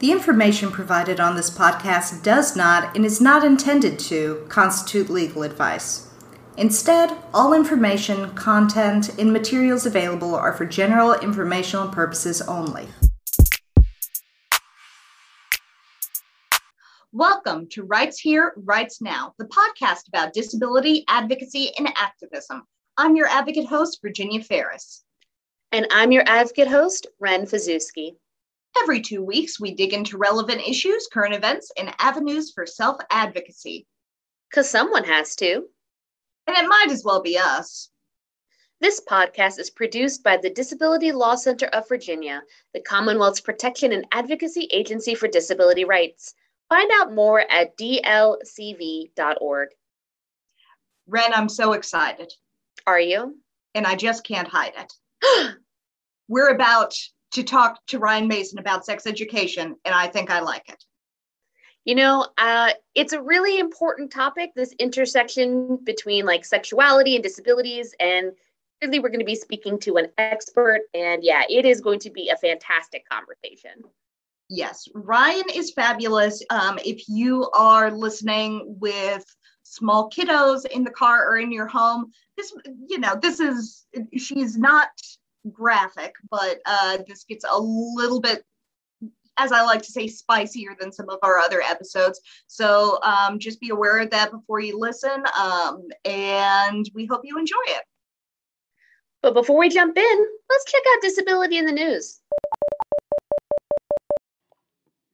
The information provided on this podcast does not and is not intended to constitute legal advice. Instead, all information, content, and materials available are for general informational purposes only. Welcome to Rights Here, Rights Now, the podcast about disability, advocacy, and activism. I'm your advocate host, Virginia Ferris. And I'm your advocate host, Ren Fazuski. Every two weeks, we dig into relevant issues, current events, and avenues for self advocacy. Because someone has to. And it might as well be us. This podcast is produced by the Disability Law Center of Virginia, the Commonwealth's protection and advocacy agency for disability rights. Find out more at dlcv.org. Ren, I'm so excited. Are you? And I just can't hide it. We're about to talk to Ryan Mason about sex education, and I think I like it. You know, uh, it's a really important topic, this intersection between like sexuality and disabilities. And really, we're going to be speaking to an expert. And yeah, it is going to be a fantastic conversation. Yes, Ryan is fabulous. Um, if you are listening with small kiddos in the car or in your home, this, you know, this is, she's not graphic, but uh, this gets a little bit, as I like to say, spicier than some of our other episodes. So um, just be aware of that before you listen, um, and we hope you enjoy it. But before we jump in, let's check out disability in the news.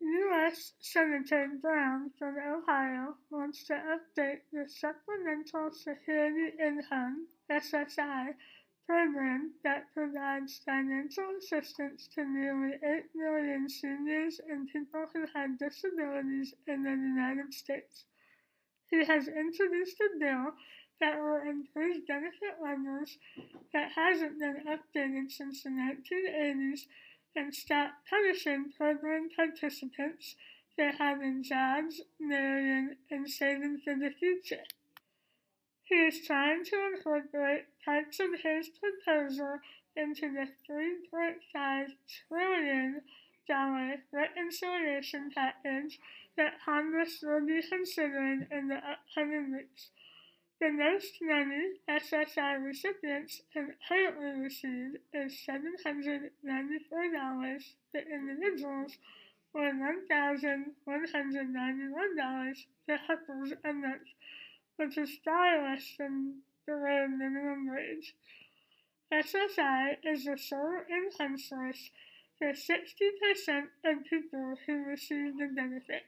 U.S. Senator Brown from Ohio wants to update the Supplemental Security Income SSI program that provides financial assistance to nearly 8 million seniors and people who have disabilities in the United States. He has introduced a bill that will improve benefit levels that hasn't been updated since the 1980s and stop punishing program participants for having jobs, marrying, and saving for the future. He is trying to incorporate parts of his proposal into the $3.5 trillion reconciliation package that Congress will be considering in the upcoming weeks. The most money SSI recipients can currently receive is $794 for individuals or $1,191 for couples a month which is far less than below minimum wage. SSI is the sole income source for 60% of people who receive the benefit.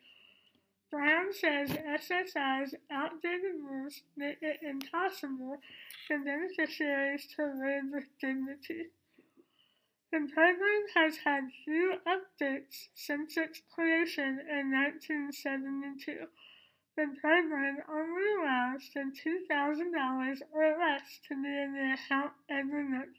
Brown says SSI's outdated rules make it impossible for beneficiaries to live with dignity. The program has had few updates since its creation in 1972. The program only allows for $2,000 or less to be in the account every month.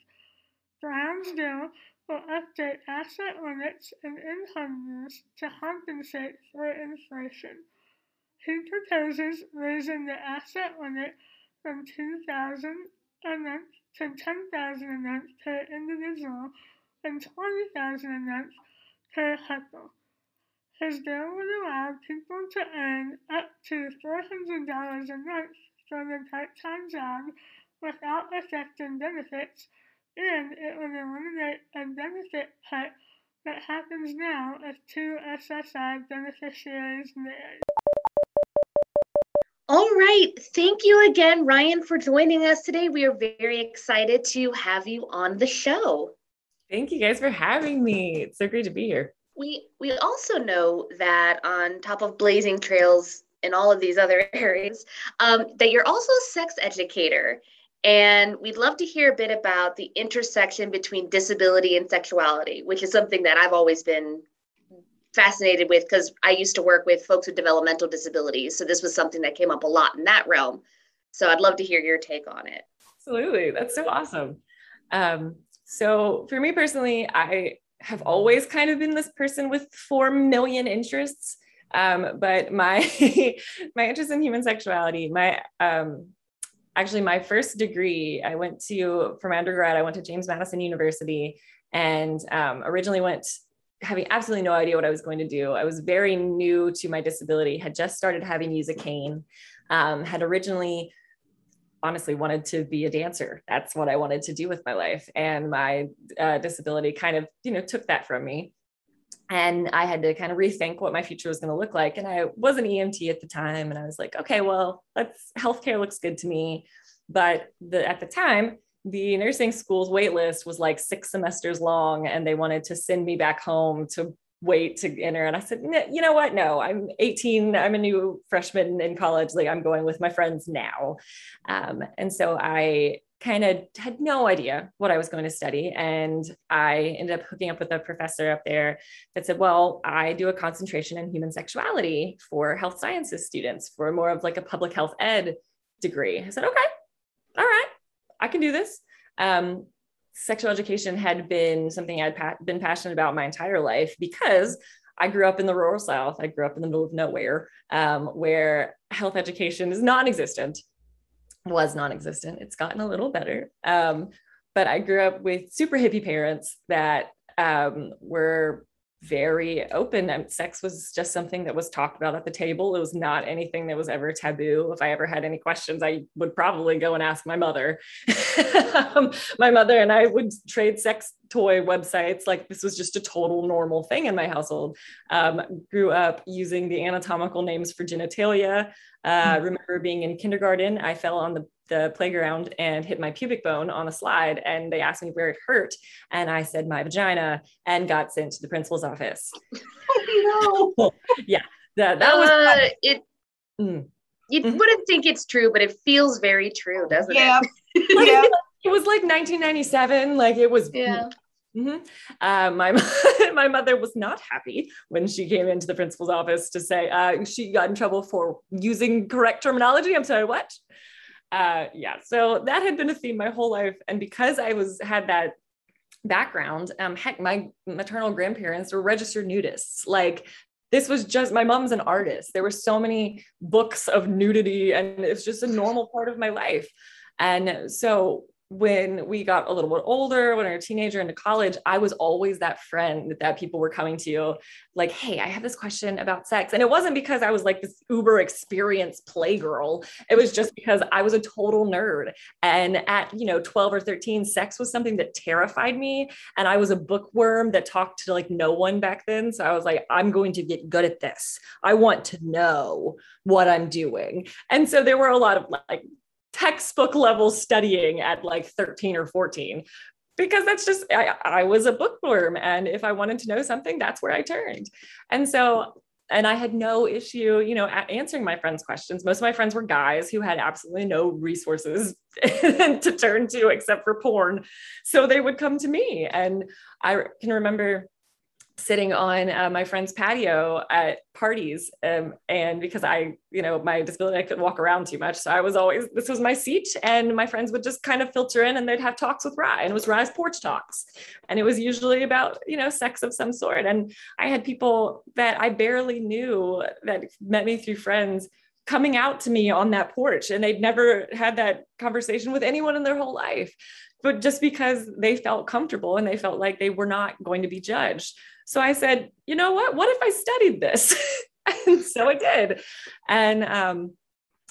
Brown's bill will update asset limits and income rules to compensate for inflation. He proposes raising the asset limit from 2000 a month to 10,000 a month per individual and 20,000 a month per couple. His bill would allow people to earn up to $400 a month from a part-time job without affecting benefits, and it would eliminate a benefit cut that happens now if two SSI beneficiaries marry. All right. Thank you again, Ryan, for joining us today. We are very excited to have you on the show. Thank you guys for having me. It's so great to be here. We we also know that on top of blazing trails in all of these other areas, um, that you're also a sex educator. And we'd love to hear a bit about the intersection between disability and sexuality, which is something that I've always been fascinated with because I used to work with folks with developmental disabilities. So this was something that came up a lot in that realm. So I'd love to hear your take on it. Absolutely. That's so awesome. Um, so for me personally, I have always kind of been this person with four million interests. Um, but my my interest in human sexuality, my um, actually my first degree, I went to from undergrad, I went to James Madison University, and um, originally went having absolutely no idea what I was going to do. I was very new to my disability, had just started having use a cane, um, had originally honestly wanted to be a dancer. That's what I wanted to do with my life. And my uh, disability kind of, you know, took that from me. And I had to kind of rethink what my future was going to look like. And I was an EMT at the time. And I was like, okay, well, let's healthcare looks good to me. But the, at the time, the nursing school's wait list was like six semesters long and they wanted to send me back home to wait to enter and i said you know what? No i'm 18 i'm a new freshman in college like i'm going with my friends now. Um, and so i kind of had no idea what i was going to study and i ended up hooking up with a professor up there that said well i do a concentration in human sexuality for health sciences students for more of like a public health ed degree. I said okay all right i can do this. Um, sexual education had been something I'd pa- been passionate about my entire life because I grew up in the rural South. I grew up in the middle of nowhere um, where health education is non existent, was non existent. It's gotten a little better. Um, but I grew up with super hippie parents that um, were very open and sex was just something that was talked about at the table. It was not anything that was ever taboo. If i ever had any questions i would probably go and ask my mother. Um, my mother and i would trade sex toy websites like this was just a total normal thing in my household. Um, grew up using the anatomical names for genitalia. Uh, hmm. remember being in kindergarten i fell on the the playground and hit my pubic bone on a slide and they asked me where it hurt and i said my vagina and got sent to the principal's office oh, no. yeah that, that was uh, it mm. you mm-hmm. wouldn't think it's true but it feels very true doesn't yeah. it yeah it was like 1997 like it was yeah Mm-hmm. Uh, my my mother was not happy when she came into the principal's office to say uh, she got in trouble for using correct terminology. I'm sorry, what? Uh, yeah, so that had been a theme my whole life, and because I was had that background, um, heck, my maternal grandparents were registered nudists. Like this was just my mom's an artist. There were so many books of nudity, and it's just a normal part of my life. And so when we got a little bit older, when I was a teenager into college, I was always that friend that people were coming to, like, hey, I have this question about sex. And it wasn't because I was like this uber experienced playgirl. It was just because I was a total nerd. And at, you know, 12 or 13, sex was something that terrified me. And I was a bookworm that talked to like no one back then. So I was like, I'm going to get good at this. I want to know what I'm doing. And so there were a lot of like textbook level studying at like 13 or 14 because that's just I, I, was a bookworm and if i wanted to know something that's where i turned. And so and i had no issue you know answering my friends questions. Most of my friends were guys who had absolutely no resources to turn to except for porn. So they would come to me and i can remember sitting on uh, my friend's patio at parties um, and because i you know my disability i couldn't walk around too much. So i was always this was my seat and my friends would just kind of filter in and they'd have talks with rye and it was rye's porch talks. And it was usually about you know sex of some sort. And i had people that i barely knew that met me through friends coming out to me on that porch and they'd never had that conversation with anyone in their whole life but just because they felt comfortable and they felt like they were not going to be judged so I said, you know what? What if I studied this? and so I did. And um,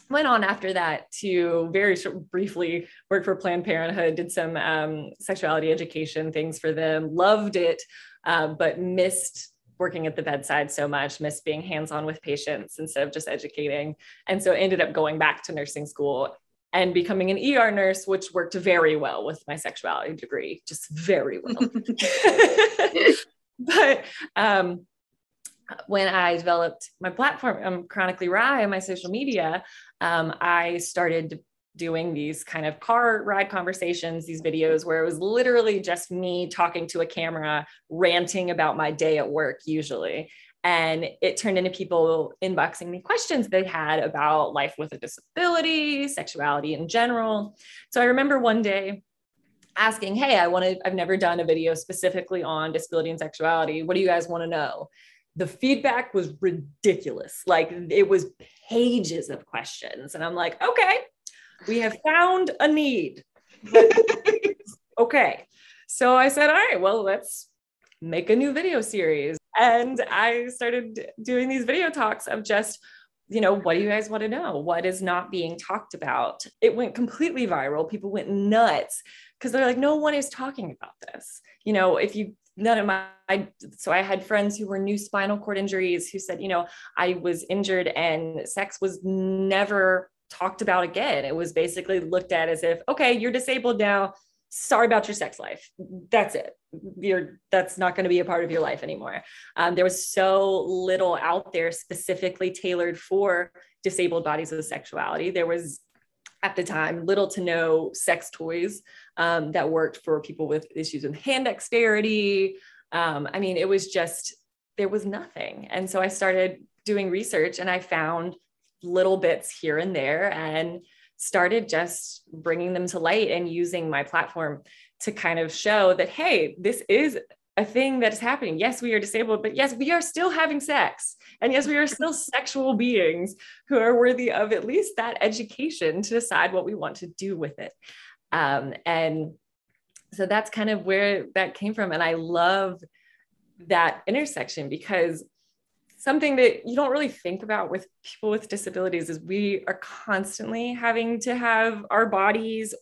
went on after that to very short, briefly work for Planned Parenthood, did some um, sexuality education things for them, loved it, uh, but missed working at the bedside so much, missed being hands on with patients instead of just educating. And so ended up going back to nursing school and becoming an ER nurse, which worked very well with my sexuality degree, just very well. but um, when I developed my platform, um, Chronically Rye, on my social media, um, I started doing these kind of car ride conversations, these videos where it was literally just me talking to a camera, ranting about my day at work, usually. And it turned into people inboxing me questions they had about life with a disability, sexuality in general. So I remember one day asking, Hey, I want to, I've never done a video specifically on disability and sexuality. What do you guys want to know? The feedback was ridiculous. Like it was pages of questions. And I'm like, okay, we have found a need. okay. So I said, all right, well, let's make a new video series. And I started doing these video talks of just, you know, what do you guys want to know? What is not being talked about? It went completely viral. People went nuts because they're like, no one is talking about this. You know, if you none of my I, so i had friends who were new spinal cord injuries who said you know i was injured and sex was never talked about again it was basically looked at as if okay you're disabled now sorry about your sex life. That's it. You're that's not going to be a part of your life anymore. Um, there was so little out there specifically tailored for disabled bodies with sexuality. There was at the time little to no sex toys um, that worked for people with issues with hand dexterity. Um, i mean it was just there was nothing. And so i started doing research and i found little bits here and there. And started just bringing them to light and using my platform to kind of show that hey this is a thing that is happening. Yes we are disabled but yes we are still having sex. And yes we are still sexual beings who are worthy of at least that education to decide what we want to do with it. Um, and so that's kind of where that came from. And i love that intersection because something that you don't really think about with people with disabilities is we are constantly having to have our bodies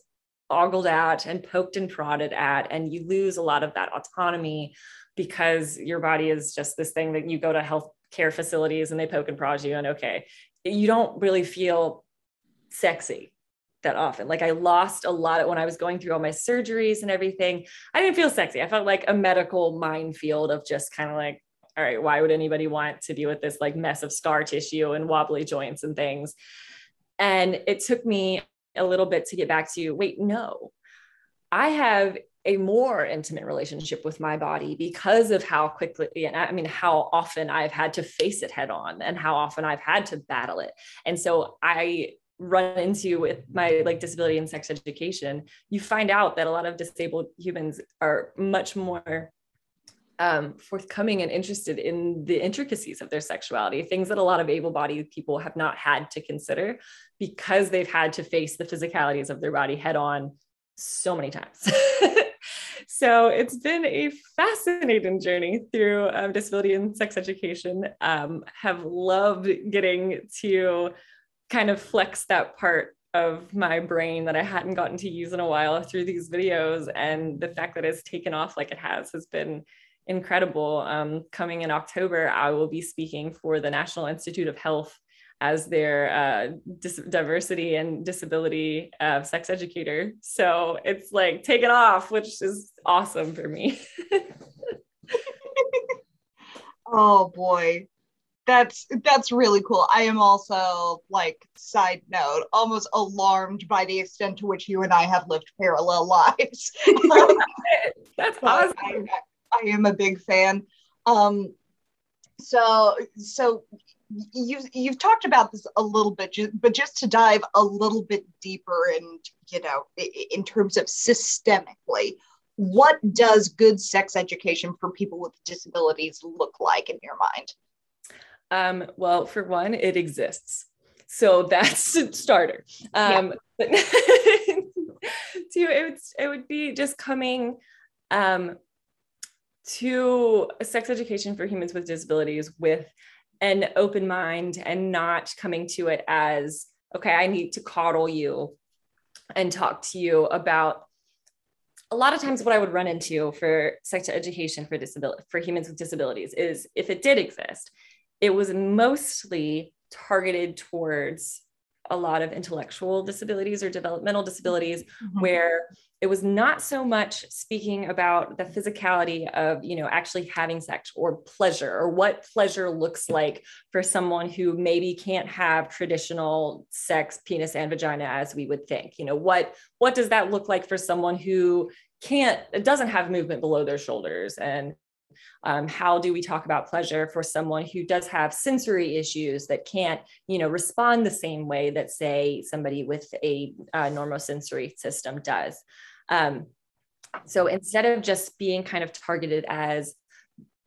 ogled at and poked and prodded at and you lose a lot of that autonomy because your body is just this thing that you go to health care facilities and they poke and prod you and okay. You don't really feel sexy that often. Like i lost a lot when i was going through all my surgeries and everything i didn't feel sexy. I felt like a medical minefield of just kind of like all right, why would anybody want to be with this like mess of scar tissue and wobbly joints and things? And it took me a little bit to get back to wait, no, I have a more intimate relationship with my body because of how quickly and I mean how often I've had to face it head on and how often I've had to battle it. And so I run into with my like disability and sex education, you find out that a lot of disabled humans are much more um, forthcoming and interested in the intricacies of their sexuality, things that a lot of able bodied people have not had to consider because they've had to face the physicalities of their body head on so many times. so it's been a fascinating journey through um, disability and sex education. Um, have loved getting to kind of flex that part of my brain that I hadn't gotten to use in a while through these videos. And the fact that it's taken off like it has has been incredible. Um, coming in October, I will be speaking for the National Institute of Health as their uh, dis- diversity and disability uh, sex educator. So it's like taken off, which is awesome for me. oh boy. That's that's really cool. I am also like side note, almost alarmed by the extent to which you and I have lived parallel lives. that's awesome. I, I am a big fan. Um, so so you've you've talked about this a little bit, but just to dive a little bit deeper and you know in terms of systemically, what does good sex education for people with disabilities look like in your mind? Um, well, for one, it exists. So that's a starter. Um, yeah. But two, it would, it would be just coming um, to sex education for humans with disabilities with an open mind and not coming to it as, okay, I need to coddle you and talk to you about a lot of times what I would run into for sex education for disability for humans with disabilities is if it did exist, it was mostly targeted towards a lot of intellectual disabilities or developmental disabilities mm-hmm. where it was not so much speaking about the physicality of you know actually having sex or pleasure or what pleasure looks like for someone who maybe can't have traditional sex penis and vagina as we would think you know what what does that look like for someone who can't doesn't have movement below their shoulders and um, how do we talk about pleasure for someone who does have sensory issues that can't, you know, respond the same way that, say, somebody with a, a normosensory system does? Um, so instead of just being kind of targeted as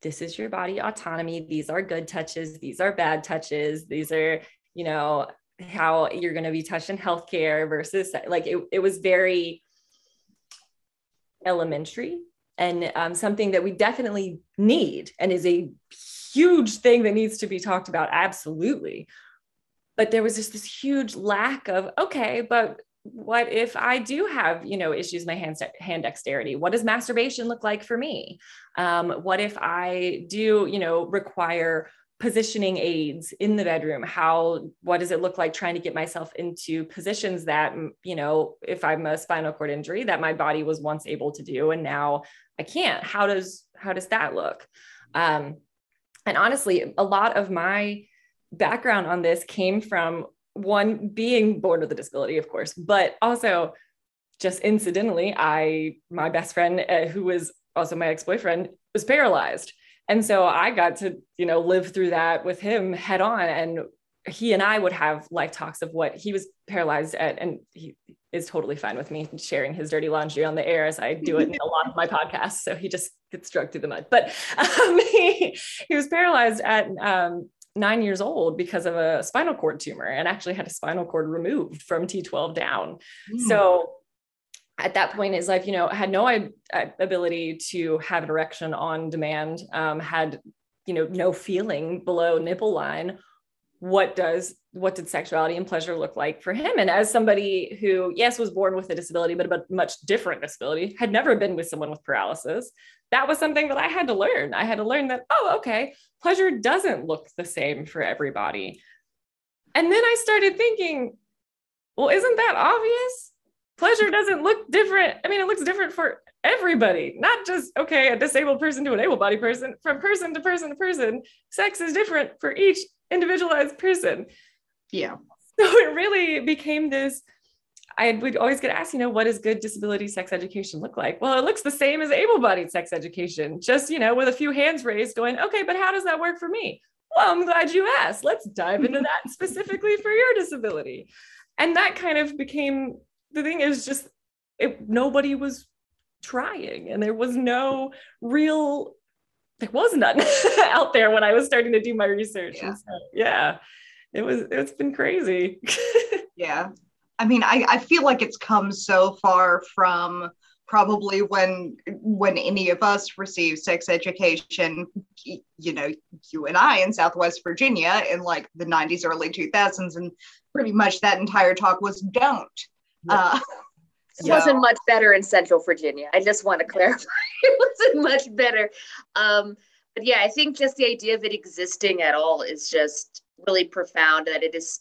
this is your body autonomy, these are good touches, these are bad touches, these are, you know, how you're going to be touched in healthcare versus like it, it was very elementary and um, something that we definitely need and is a huge thing that needs to be talked about absolutely. But there was just this huge lack of okay but what if i do have you know issues my hand, hand dexterity? What does masturbation look like for me? Um, what if i do you know require positioning aids in the bedroom how what does it look like trying to get myself into positions that you know if i'm a spinal cord injury that my body was once able to do and now i can't. How does how does that look? Um, and honestly a lot of my background on this came from one being born with a disability of course but also just incidentally i my best friend uh, who was also my ex-boyfriend was paralyzed and so i got to you know live through that with him head on and he and i would have life talks of what he was paralyzed at and he is totally fine with me sharing his dirty laundry on the air as i do it in a lot of my podcasts so he just gets dragged through the mud but um, he, he was paralyzed at um, nine years old because of a spinal cord tumor and actually had a spinal cord removed from T12 down. Mm. So at that point in his life, you know, had no ability to have an erection on demand, um, had, you know, no feeling below nipple line. What does, what did sexuality and pleasure look like for him? And as somebody who, yes, was born with a disability, but a much different disability, had never been with someone with paralysis, that was something that I had to learn. I had to learn that, oh, okay, pleasure doesn't look the same for everybody. And then I started thinking, well, isn't that obvious? Pleasure doesn't look different. I mean, it looks different for everybody, not just, okay, a disabled person to an able bodied person, from person to person to person. Sex is different for each individualized person. Yeah. So it really became this I would always get asked, you know, what does good disability sex education look like? Well, it looks the same as able bodied sex education, just, you know, with a few hands raised going, okay, but how does that work for me? Well, I'm glad you asked. Let's dive into that specifically for your disability. And that kind of became the thing is just it, nobody was trying and there was no real there was none out there when I was starting to do my research. Yeah. So, yeah. It was it's been crazy. yeah. I mean, I, I feel like it's come so far from probably when when any of us received sex education you know you and i in southwest virginia in like the 90s early 2000s and pretty much that entire talk was don't uh, it so. wasn't much better in central virginia. I just want to clarify it wasn't much better. Um, but yeah i think just the idea of it existing at all is just really profound that it is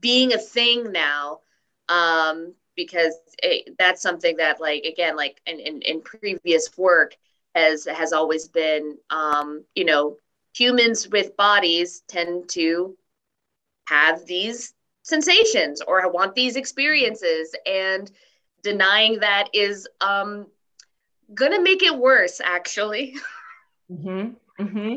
being a thing now um, because it, that's something that like again like in, in, in previous work has has always been um, you know humans with bodies tend to have these sensations or I want these experiences and denying that is um, gonna make it worse actually mm-hmm. Mm-hmm.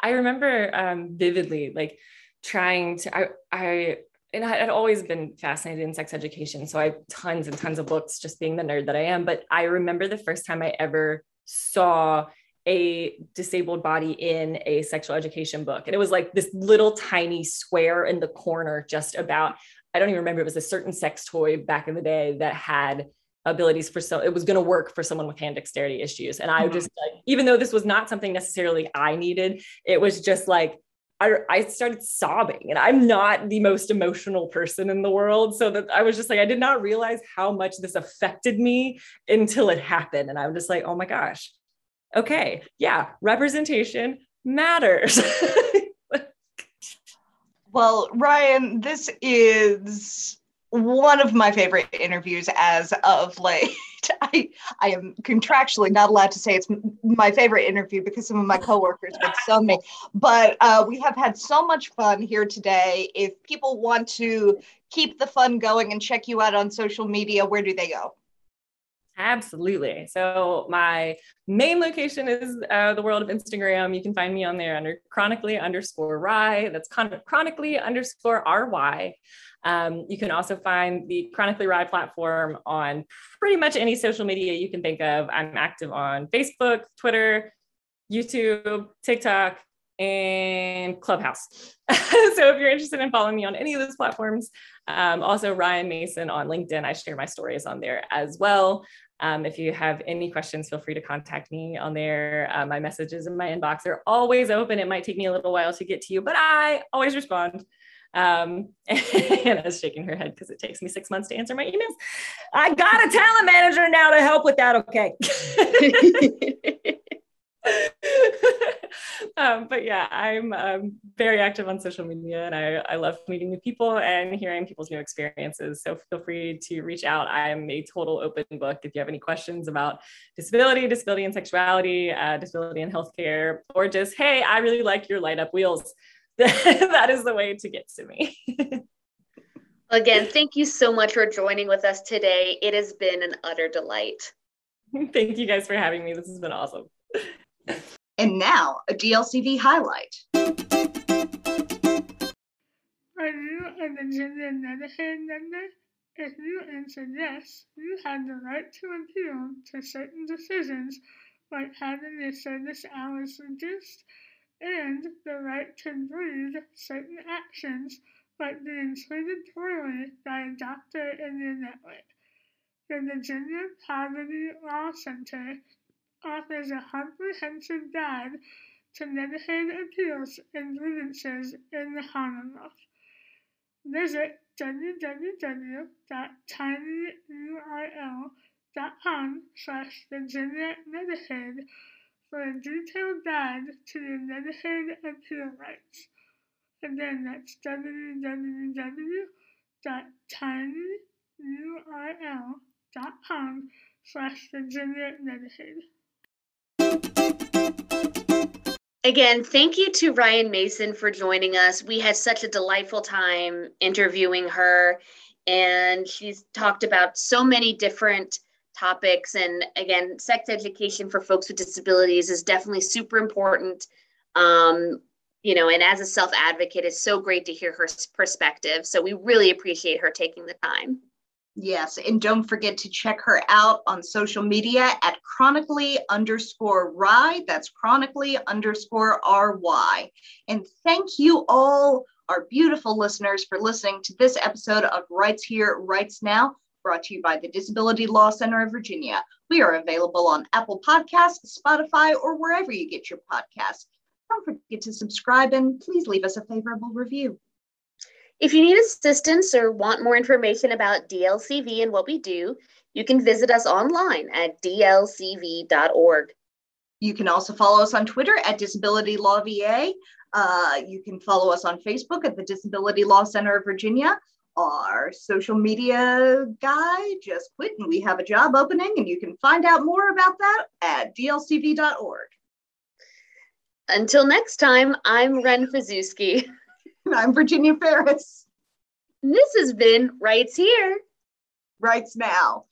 i remember um, vividly like trying to i i and I had always been fascinated in sex education. So I have tons and tons of books, just being the nerd that I am. But I remember the first time I ever saw a disabled body in a sexual education book. And it was like this little tiny square in the corner, just about, I don't even remember, it was a certain sex toy back in the day that had abilities for so it was going to work for someone with hand dexterity issues and i mm-hmm. just like even though this was not something necessarily i needed it was just like I, I started sobbing and I'm not the most emotional person in the world. So that I was just like, I did not realize how much this affected me until it happened. And I'm just like, oh my gosh. Okay. Yeah. Representation matters. well, Ryan, this is one of my favorite interviews as of late. I, I am contractually not allowed to say it's my favorite interview because some of my coworkers would sue me. But uh, we have had so much fun here today. If people want to keep the fun going and check you out on social media, where do they go? Absolutely. So my main location is uh, the world of Instagram. You can find me on there under chronically underscore rye. That's con- chronically underscore ry. Um, you can also find the Chronically Rye platform on pretty much any social media you can think of. I'm active on Facebook, Twitter, YouTube, TikTok, and Clubhouse. so if you're interested in following me on any of those platforms, um, also Ryan Mason on LinkedIn, I share my stories on there as well. Um, if you have any questions, feel free to contact me on there. Uh, my messages in my inbox are always open. It might take me a little while to get to you, but I always respond. Um, Anna's shaking her head because it takes me six months to answer my emails. I got a talent manager now to help with that. Okay. um, but yeah, I'm um, very active on social media and I, I love meeting new people and hearing people's new experiences. So feel free to reach out. I am a total open book. If you have any questions about disability, disability and sexuality, uh, disability and healthcare, or just, hey, I really like your light up wheels. that is the way to get to me. Again, thank you so much for joining with us today. It has been an utter delight. Thank you guys for having me. This has been awesome. And now, a DLCV highlight. Are you a Virginia Medicaid member? If you answered yes, you had the right to appeal to certain decisions like having your service hours reduced and the right to breathe certain actions like being treated poorly by a doctor in your network. The Virginia Poverty Law Center offers a comprehensive guide to Medicaid appeals and grievances in the Commonwealth. Visit www.tinyurl.com slash Virginia Medicaid for a detailed guide to your Medicaid appeal rights. Again, that's www.tinyurl.com slash Virginia Medicaid. Again, thank you to Ryan Mason for joining us. We had such a delightful time interviewing her, and she's talked about so many different topics. And again, sex education for folks with disabilities is definitely super important. Um, you know, and as a self advocate, it's so great to hear her perspective. So we really appreciate her taking the time. Yes, and don't forget to check her out on social media at chronically underscore rye. That's chronically underscore ry. And thank you all, our beautiful listeners, for listening to this episode of Rights Here, Rights Now, brought to you by the Disability Law Center of Virginia. We are available on Apple Podcasts, Spotify, or wherever you get your podcasts. Don't forget to subscribe and please leave us a favorable review. If you need assistance or want more information about DLCV and what we do, you can visit us online at dlcv.org. You can also follow us on Twitter at Disability Law VA. Uh, you can follow us on Facebook at the Disability Law Center of Virginia. Our social media guy just quit and we have a job opening, and you can find out more about that at dlcv.org. Until next time, I'm Ren Fazuski. I'm Virginia Ferris. This has been Rights Here. Rights Now.